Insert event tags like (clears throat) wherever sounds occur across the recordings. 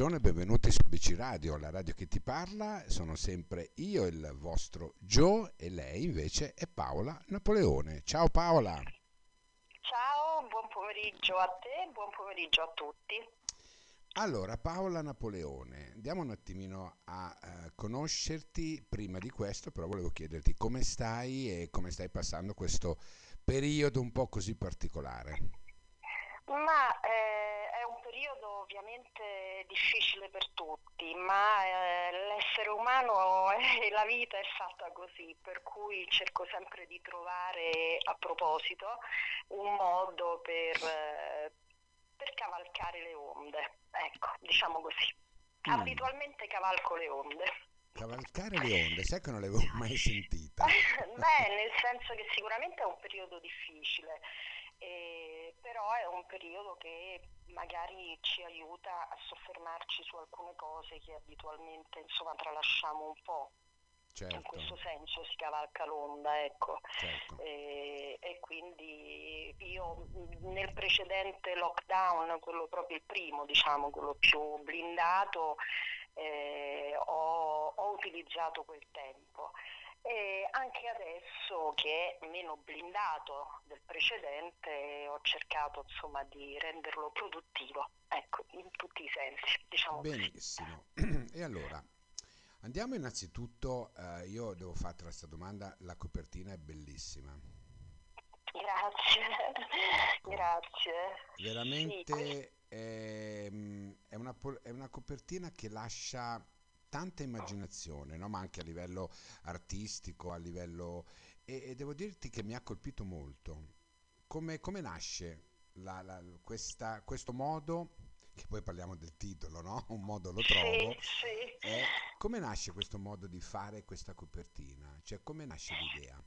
buongiorno e benvenuti su BC Radio, la radio che ti parla. Sono sempre io, il vostro Joe, e lei invece è Paola Napoleone. Ciao Paola. Ciao, buon pomeriggio a te, buon pomeriggio a tutti. Allora, Paola Napoleone, andiamo un attimino a uh, conoscerti. Prima di questo, però, volevo chiederti come stai e come stai passando questo periodo un po' così particolare. Ma eh, un periodo ovviamente difficile per tutti, ma eh, l'essere umano (laughs) e la vita è fatta così, per cui cerco sempre di trovare a proposito un modo per, eh, per cavalcare le onde. Ecco, diciamo così. Mm. Abitualmente cavalco le onde. Cavalcare le onde, sai che non l'avevo (laughs) mai sentita. (laughs) Beh, nel senso che sicuramente è un periodo difficile eh, però è un periodo che magari ci aiuta a soffermarci su alcune cose che abitualmente insomma tralasciamo un po'. Certo. In questo senso si cavalca l'onda, ecco. Certo. E, e, quindi io nel precedente lockdown, quello proprio il primo, diciamo, quello più blindato, eh, ho, ho utilizzato quel tempo. E anche adesso che è meno blindato del precedente ho cercato insomma di renderlo produttivo, ecco, in tutti i sensi. Diciamo Benissimo. (clears throat) e allora, andiamo innanzitutto, eh, io devo farti questa domanda, la copertina è bellissima. Grazie, (laughs) grazie. Veramente sì. è, ehm, è, una, è una copertina che lascia tanta immaginazione, no? ma anche a livello artistico, a livello... E, e devo dirti che mi ha colpito molto. Come, come nasce la, la, questa, questo modo, che poi parliamo del titolo, no? (laughs) Un modo lo trovo. Sì, sì. Eh, come nasce questo modo di fare questa copertina? Cioè, come nasce l'idea?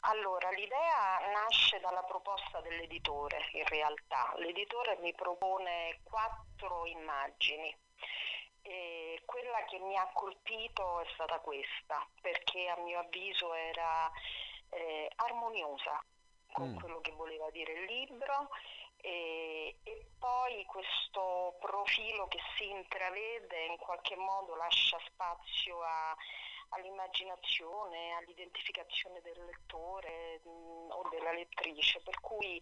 Allora, l'idea nasce dalla proposta dell'editore in realtà. L'editore mi propone quattro immagini e quella che mi ha colpito è stata questa, perché a mio avviso era eh, armoniosa con mm. quello che voleva dire il libro e, e, poi questo profilo che si intravede in qualche modo lascia spazio a, all'immaginazione, all'identificazione del lettore mh, mm, o della lettrice, per cui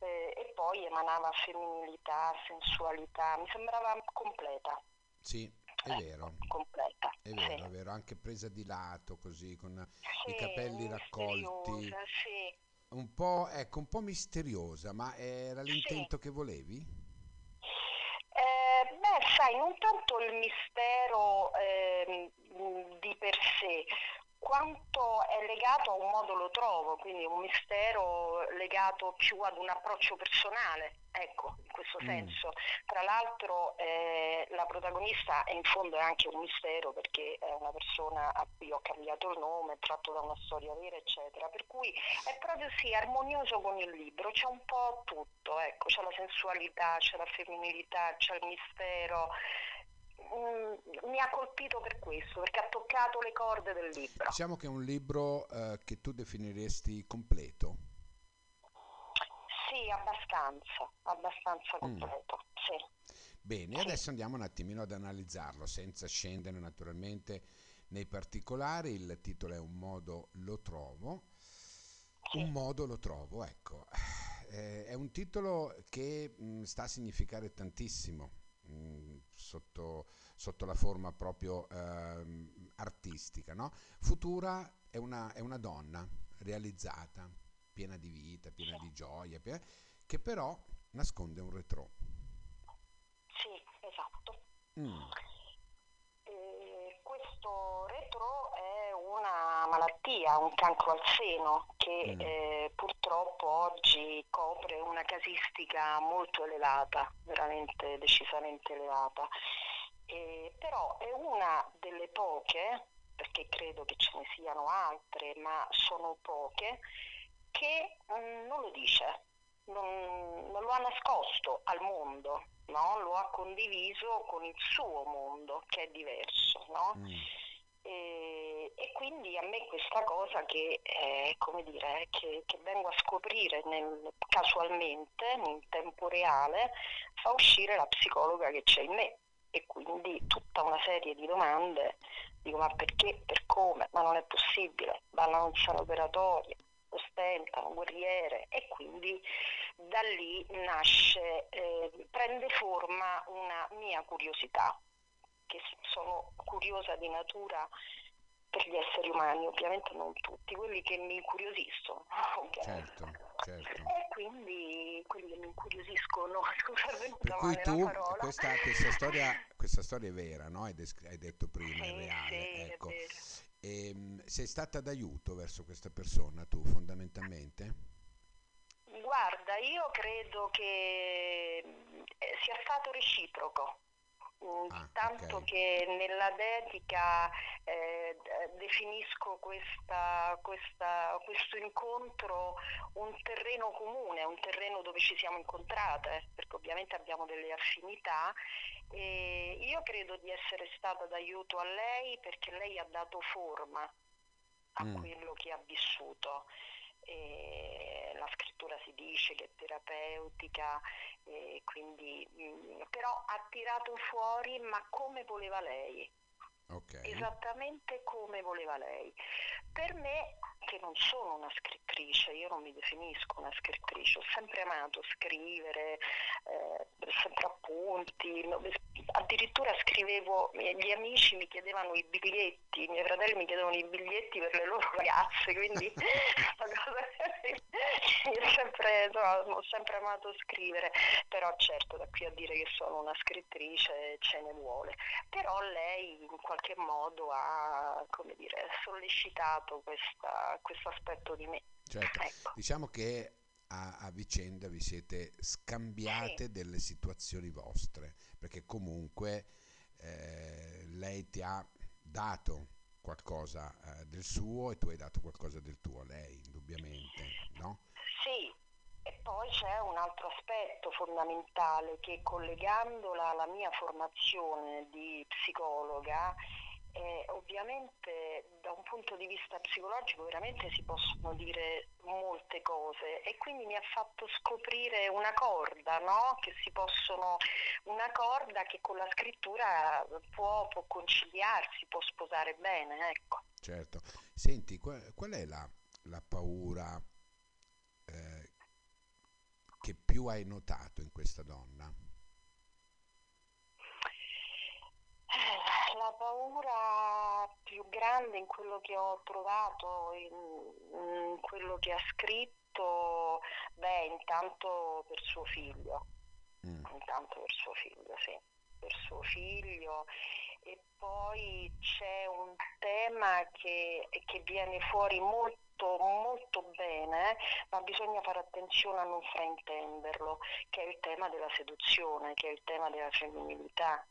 eh, e poi emanava femminilità, sensualità, mi sembrava completa. Sì, è eh, vero. Completa. È vero, sì. è vero, anche presa di lato così con sì, i capelli raccolti. Sì. Un po', ecco, un po' misteriosa, ma era l'intento che volevi? Eh, beh, sai, non tanto il mistero eh, di per sé, quanto è legato a un modo lo trovo, quindi un mistero legato più ad un approccio personale, ecco, in questo mm. senso. Tra l'altro eh, la protagonista è in fondo è anche un mistero perché è una persona a cui ho cambiato il nome, tratto da una storia vera, eccetera, per cui è proprio sì, armonioso con il libro, c'è un po' tutto, ecco, c'è la sensualità, c'è la femminilità, c'è il mistero, Mm, mi ha colpito per questo, perché ha toccato le corde del libro. Diciamo che è un libro eh, che tu definiresti completo. Sì, abbastanza, abbastanza mm. completo, mm. sì. Bene, adesso andiamo un attimino ad analizzarlo, senza scendere naturalmente nei particolari. Il titolo è Un modo lo trovo. Sì. Un modo lo trovo, ecco. Eh, è un titolo che mh, mm, sta a significare tantissimo Mm, sotto, sotto, la forma proprio eh, artistica. No? Futura è una, è una, donna realizzata, piena di vita, piena di gioia, piena, che però nasconde un retro. Sì, esatto. Mm. questo retro è una malattia, un cancro al seno che mm. eh, purtroppo oggi copre una casistica molto elevata, veramente decisamente elevata. Eh, però è una delle poche, perché credo che ce ne siano altre, ma sono poche, che mh, mm, non lo dice, non, non, lo ha nascosto al mondo, no? lo ha condiviso con il suo mondo che è diverso. No? Mm. E, e, quindi a me questa cosa che, eh, come dire, che, che vengo a scoprire nel, casualmente, in tempo reale, fa uscire la psicologa che c'è in me. e quindi tutta una serie di domande, dico ma perché, per come, ma non è possibile, ballano in sala operatoria, ostentano, guerriere e quindi da lì nasce, eh, prende forma una mia curiosità, che sono curiosa di natura per gli esseri umani, ovviamente non tutti, quelli che mi incuriosiscono. (laughs) Certo, certo. E quindi quelli che mi incuriosiscono, (laughs) per cui tu, questa, questa, storia, questa, storia, è vera, no? hai, desc- hai detto prima, sì, è reale. Sì, ecco. è e, ehm, sei stata d'aiuto verso questa persona tu fondamentalmente? Guarda, io credo che eh, sia stato reciproco. Mm, ah, tanto okay. che nella dedica eh, definisco questa, questa, questo incontro un terreno comune, un terreno dove ci siamo incontrate, perché ovviamente abbiamo delle affinità e io credo di essere stata d'aiuto a lei perché lei ha dato forma a mm. quello che ha vissuto. E la scrittura si dice che è terapeutica, quindi, mh, però ha tirato fuori ma come voleva lei. Okay. Esattamente come voleva lei. Per me, che non sono una scrittrice, io non mi definisco una scrittrice, ho sempre amato scrivere, eh, sempre appunti, addirittura scrivevo, gli amici mi chiedevano i biglietti, i miei fratelli mi chiedevano i biglietti per le loro (laughs) ragazze, quindi (laughs) ho, sempre, no, ho sempre amato scrivere, però certo da qui a dire che sono una scrittrice ce ne vuole, però lei in qualche modo ha dire, sollecitato questo aspetto di me. Certo, ecco. diciamo che a, a, vicenda vi siete scambiate sì. delle situazioni vostre, perché comunque eh, lei ti ha dato qualcosa eh, del suo e tu hai dato qualcosa del tuo a lei, indubbiamente, no? C'è un altro aspetto fondamentale che collegandola alla mia formazione di psicologa eh, ovviamente da un punto di vista psicologico veramente si possono dire molte cose e quindi mi ha fatto scoprire una corda, no? che possono, una corda che con la scrittura può, può conciliarsi, può sposare bene. Ecco. Certo, senti, qual, qual è la, la paura che più hai notato in questa donna? la paura più grande in quello che ho trovato, in, in quello che ha scritto, beh, intanto per suo figlio, mm. intanto per suo figlio, sì, per suo figlio e poi c'è un tema che, che viene fuori molto molto bene, ma bisogna fare attenzione a non fraintenderlo, che è il tema della seduzione, che è il tema della femminilità.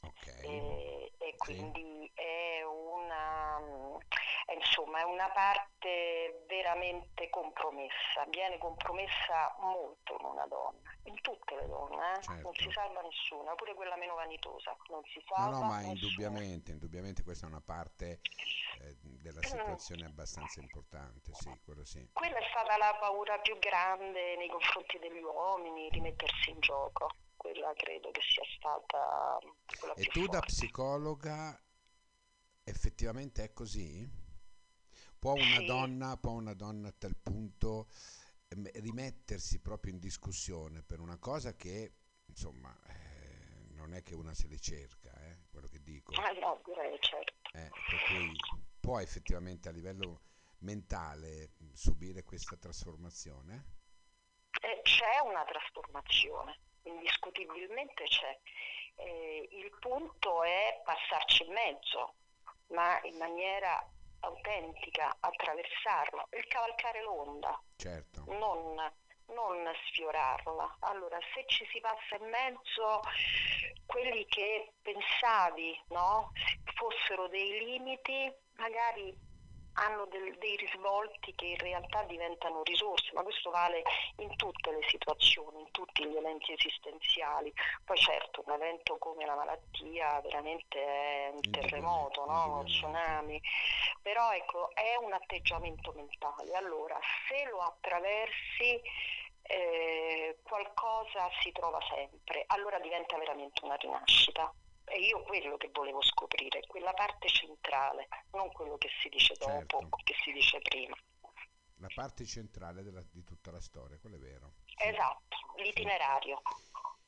Okay. E, e, quindi sì. è, insomma è una parte veramente compromessa, viene compromessa molto in una donna, in tutte le donne, eh? certo. non si salva nessuna, pure quella meno vanitosa, non si salva. No, no, ma nessuna. indubbiamente, indubbiamente questa è una parte eh, della situazione abbastanza importante, sì, quello sì. Quella è stata la paura più grande nei confronti degli uomini, di mettersi in gioco quella credo che sia stata E tu forte. da psicologa effettivamente è così? Può una, sì. donna, può una donna a tal punto ehm, rimettersi proprio in discussione per una cosa che insomma eh, non è che una se le cerca, eh, quello che dico. Ah no, direi certo. Eh, per cui può effettivamente a livello mentale subire questa trasformazione? Eh, c'è una trasformazione indiscutibilmente c'è. Eh, il punto è passarci in mezzo, ma in maniera autentica, attraversarlo, il cavalcare l'onda, certo. non, non sfiorarla. Allora, se ci si passa in mezzo, quelli che pensavi no, fossero dei limiti, magari hanno del, dei risvolti che in realtà diventano risorse, ma questo vale in tutte le situazioni, in tutti gli eventi esistenziali. Poi certo un evento come la malattia veramente è un terremoto, no? uno tsunami, però ecco è un atteggiamento mentale. Allora se lo attraversi eh, qualcosa si trova sempre, allora diventa veramente una rinascita E io quello che volevo scoprire, quella parte centrale, non quello che si dice dopo, Certo. che si dice prima. La parte centrale della- di tutta la storia, quello è vero. Sì, Esatto, sì. l'itinerario.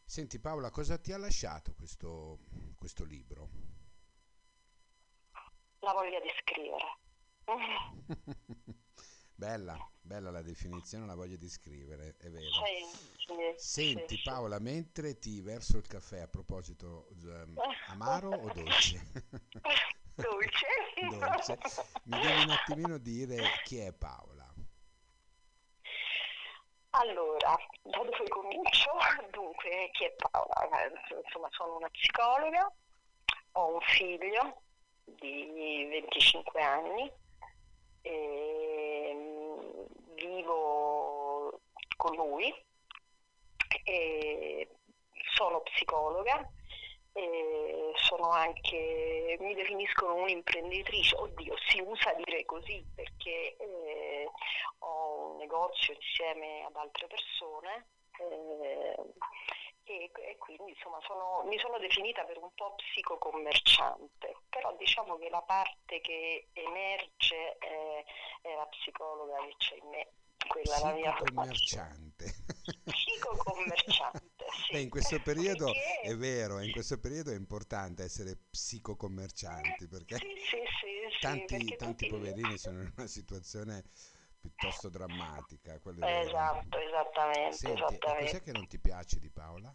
Senti Paola, cosa ti ha lasciato questo, questo libro? La voglia di scrivere. (laughs) (laughs) Bella, bella la definizione, la voglia di scrivere, è vero. Sì, sì, Senti sì. Paola, mentre ti verso il caffè, a proposito, ehm, (laughs) amaro o dolce? (laughs) Dolce. (laughs) Dolce. Mi devi un attimino dire chi è Paola? Allora, da dove comincio? Dunque, chi è Paola? Eh, Insomma, sono una psicologa, ho un figlio di 25 anni, e vivo con lui, e sono psicologa, sono anche, mi definiscono un'imprenditrice, oddio, si usa dire così perché eh, ho un negozio insieme ad altre persone eh, e, e quindi insomma sono- mi sono definita per un po' psicocommerciante, però diciamo che la parte che emerge è, è la psicologa che c'è in me, quella la mia formazione. Psicocommerciante. (laughs) Sì. Beh, in questo (laughs) periodo Perché- è vero, in questo periodo è importante essere psicocommercianti perché Sì, sì, tanti, perché tanti tutti- poverini sono in una situazione piuttosto drammatica. Esatto, esattamente, Senti, esattamente. cos'è che non ti piace di Paola?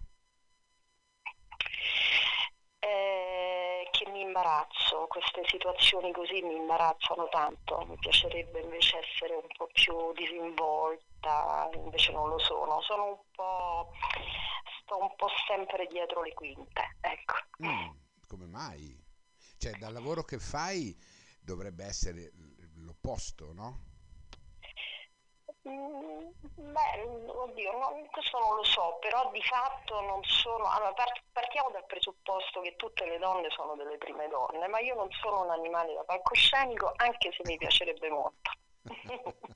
Eh, che mi imbarazzo, queste situazioni così mi imbarazzano tanto, mi piacerebbe invece essere un po' più disinvolta, invece non lo sono, sono un po', sto un po' sempre dietro le quinte, ecco. Mm, come mai? Cioè, dal lavoro che fai dovrebbe essere l'opposto, no? Mm, Beh, oddio, non- questo non lo so, però di fatto non sono. Allora, par- partiamo dal presupposto che tutte le donne sono delle prime donne, ma io non sono un animale da palcoscenico, anche se mi piacerebbe molto. (laughs)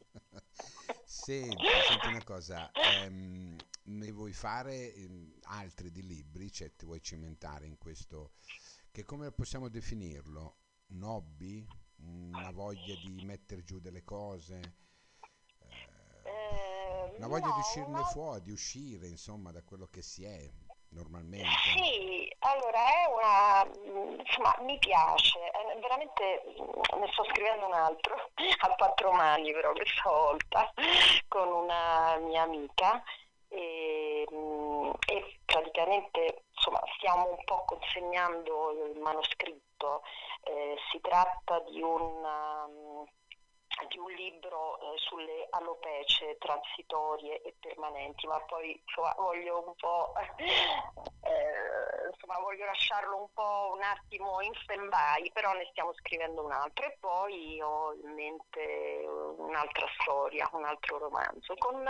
Senti, senti una cosa, ehm, ne vuoi fare ehm, altri di libri? Cioè, ti vuoi cimentare in questo, che come possiamo definirlo? Un hobby? Una voglia di mettere giù delle cose? Una voglia no, di uscirne no. fuori, di uscire, insomma, da quello che si è normalmente. Sì, allora è una, mm, insomma, mi piace, eh, veramente mm, ne sto scrivendo un altro (laughs) a quattro mani però questa volta (laughs) con una mia amica e, mm, e praticamente insomma stiamo un po' consegnando il manoscritto, Eh, si tratta di un, um, di un libro eh, sulle alopecie transitorie e permanenti, ma poi insomma, voglio un po' (laughs) eh, insomma, voglio lasciarlo un po' un attimo in stand-by, però ne stiamo scrivendo un altro e poi ho in mente un'altra storia, un altro romanzo, con,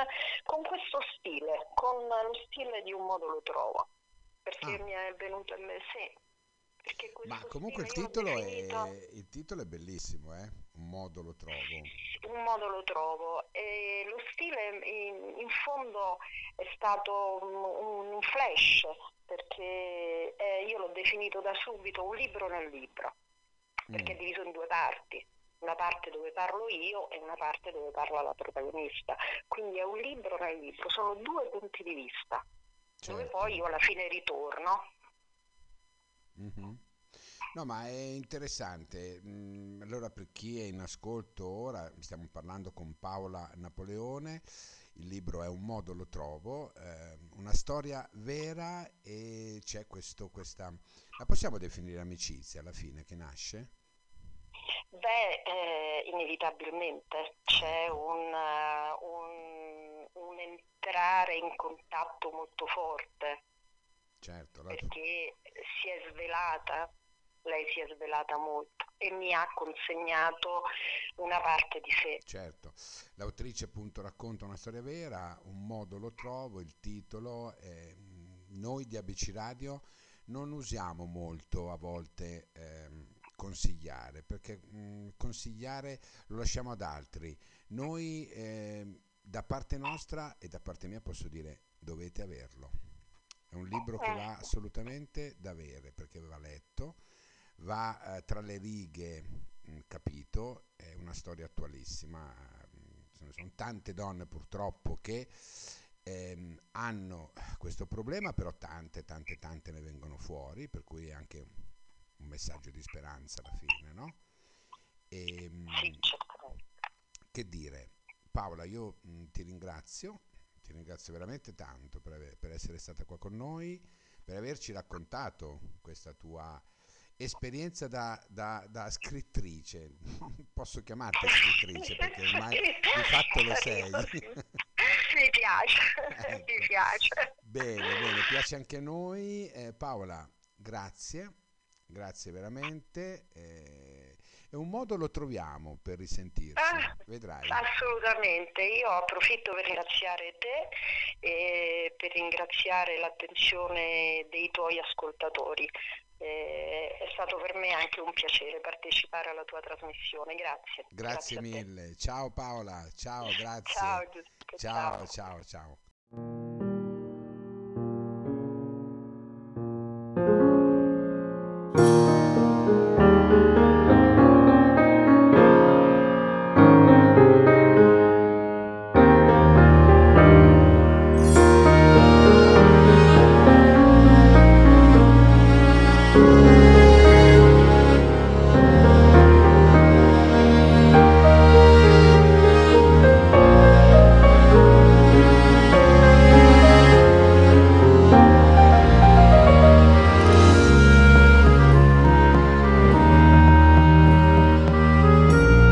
con questo stile, con lo stile di un modo lo trovo, perché Ah. mi è venuto in mente, sì, Ma comunque il titolo è, il titolo è bellissimo, eh? Un modo lo trovo. un modo lo trovo e lo stile in, in fondo è stato un, un flash perché eh, io l'ho definito da subito un libro nel libro perché è Mm, diviso in due parti una parte dove parlo io e una parte dove parla la protagonista quindi è un libro nel libro sono due punti di vista dove certo. poi io alla fine ritorno Mhm. No, ma è interessante. Mm, Allora, per chi è in ascolto ora, stiamo parlando con Paola Napoleone. Il libro è Un modo lo trovo, eh, una storia vera e c'è questo, questa... La possiamo definire amicizia alla fine che nasce? Beh, eh, inevitabilmente c'è un, un- un entrare in contatto molto forte Certo, la- perché si è svelata, lei si è svelata molto e mi ha consegnato una parte di sé. certo. L'autrice appunto racconta una storia vera, Un modo lo trovo, il titolo. è- mm, noi di ABC Radio non usiamo molto a volte ehm, consigliare, perché mm, consigliare lo lasciamo ad altri. Noi ehm, da parte nostra e da parte mia posso dire dovete averlo. è un libro che va assolutamente da avere perché va letto, va eh, tra le righe mh, mm, capito, è una storia attualissima. Ce sono tante donne purtroppo che ehm, hanno questo problema, però tante, tante, tante ne vengono fuori, per cui è anche un messaggio di speranza alla fine, no? E, ehm, che dire, Paola, io mh, ti ringrazio, ti ringrazio veramente tanto per, aver, per essere stata qua con noi, per averci raccontato questa tua esperienza da, da, da, scrittrice. Posso chiamarti scrittrice perché ormai di fatto lo sei. Mi piace, (laughs) ecco. mi piace. Bene, bene, piace anche a noi. Eh, Paola, grazie, grazie veramente. Eh, è un modo lo troviamo per risentirci, ah, vedrai. Assolutamente, io approfitto per ringraziare te e per ringraziare l'attenzione dei tuoi ascoltatori. Eh, è stato per me anche un piacere partecipare alla tua trasmissione, grazie. Grazie, grazie mille, ciao Paola, ciao, (laughs) grazie. Ciao, ciao, ciao, ciao. ciao.